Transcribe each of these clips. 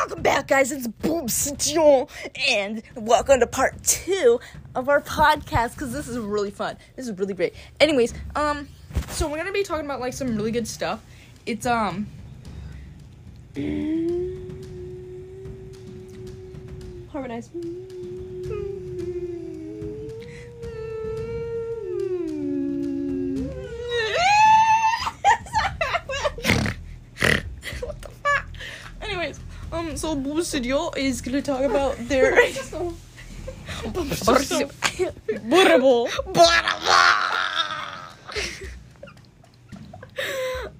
welcome back, guys. It's Boobs John, and welcome to part two of our podcast because this is really fun. This is really great. Anyways, um, so we're gonna be talking about like some really good stuff. It's um, Harmonize. Um, so Boobs Studio is gonna talk about their. Burable.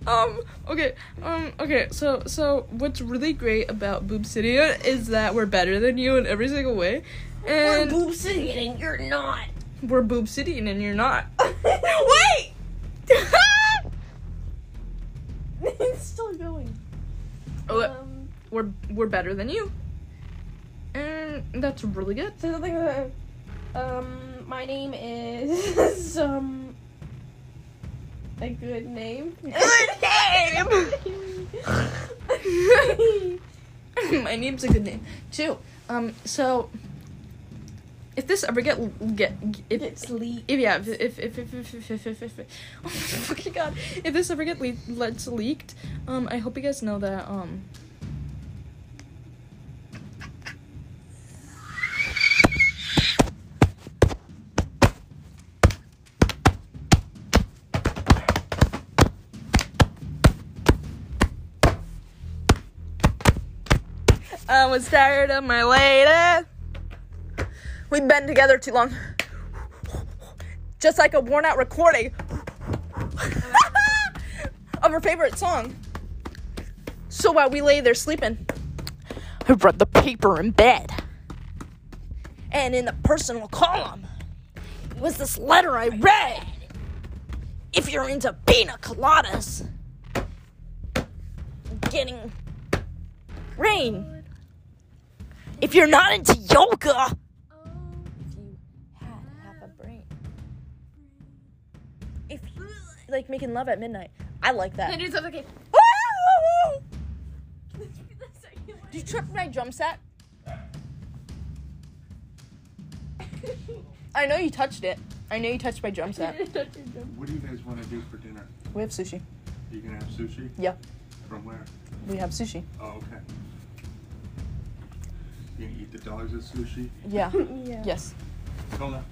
um okay um okay so so what's really great about boob city is that we're better than you in every single way and we're Boob City and you're not. we're boob city and you're not wait it's still going. Oh, Um, we're we're better than you and that's really good so the thing that, um, my name is um a good name. Good name. my name's a good name too um so if this ever get get if it's Lee. if yeah if if if if if if, if, if, if, if oh my fucking god if this ever get le- leaked um i hope you guys know that um Um, I was tired of my lady. We've been together too long. Just like a worn out recording of her favorite song. So while we lay there sleeping, I read the paper in bed. And in the personal column was this letter I read. If you're into pina coladas, getting rain. If you're not into yoga, oh, if you had half a brain. If you like making love at midnight, I like that. And it's okay. Ah! Did you trip my drum set? I know you touched it. I know you touched my drum set. What do you guys want to do for dinner? We have sushi. You gonna have sushi? Yeah, From where? we have sushi. Oh, okay. You gonna eat the dogs at sushi? Yeah. yeah. yes. Kona.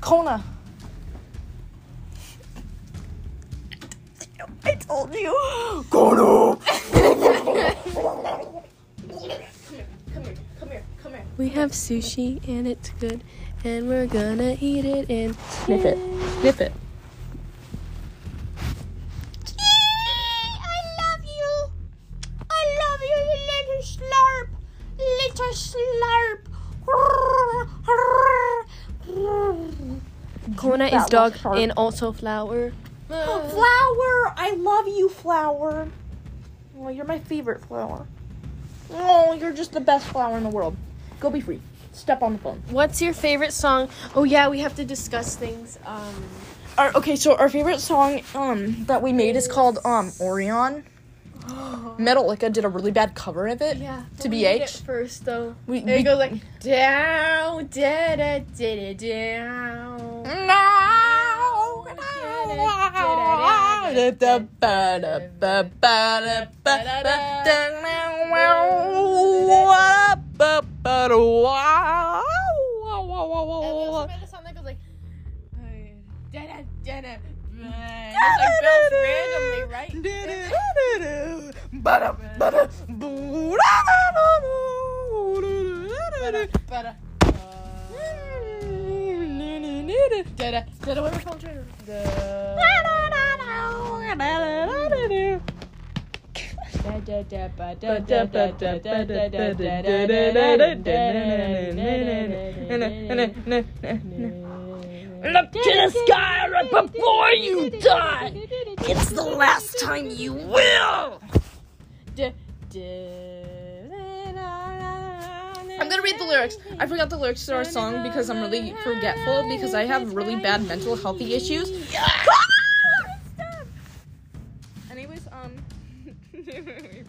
Kona. I told you. Kona. Come here, come here, come here. We have sushi and it's good, and we're gonna eat it and Sniff it. Sniff it. I love you. I love you, you little slurp. Little slurp. Kona is dog looks sharp. and also flower. Flower, I love you, Flower. Well, you're my favorite flower. Oh, you're just the best flower in the world. Go be free. Step on the phone. What's your favorite song? Oh yeah, we have to discuss things. Um, Our, okay, so our favorite song um that we made is called um Orion. Metallica did a really bad cover of it. yeah. To we did BH? it first though. We, There we it goes like down, da da da da down. And we It's like built randomly, right? But? Look to the sky right. Before you die. It's the last time you will. I'm gonna read the lyrics. I forgot the lyrics to our song because I'm really forgetful because I have really bad mental healthy issues. Anyways, um,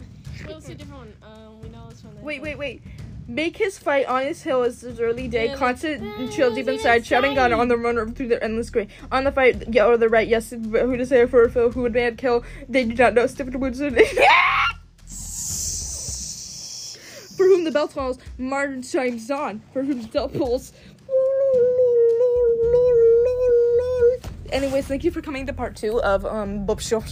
Well, it's a different one. Um, we know this one. wait, wait, wait. Make his fight on his hill as his early day, constant and chill deep "Ah, inside, shouting gun on the run through the endless gray. On the fight, yeah, or the right, yes, but who to say for a foe, who would man kill? They do not know. Stupid woods. For whom the bell tolls, Martin shines on. For whom the bell pulls. Anyways, thank you for coming to part two of um Bob Shop.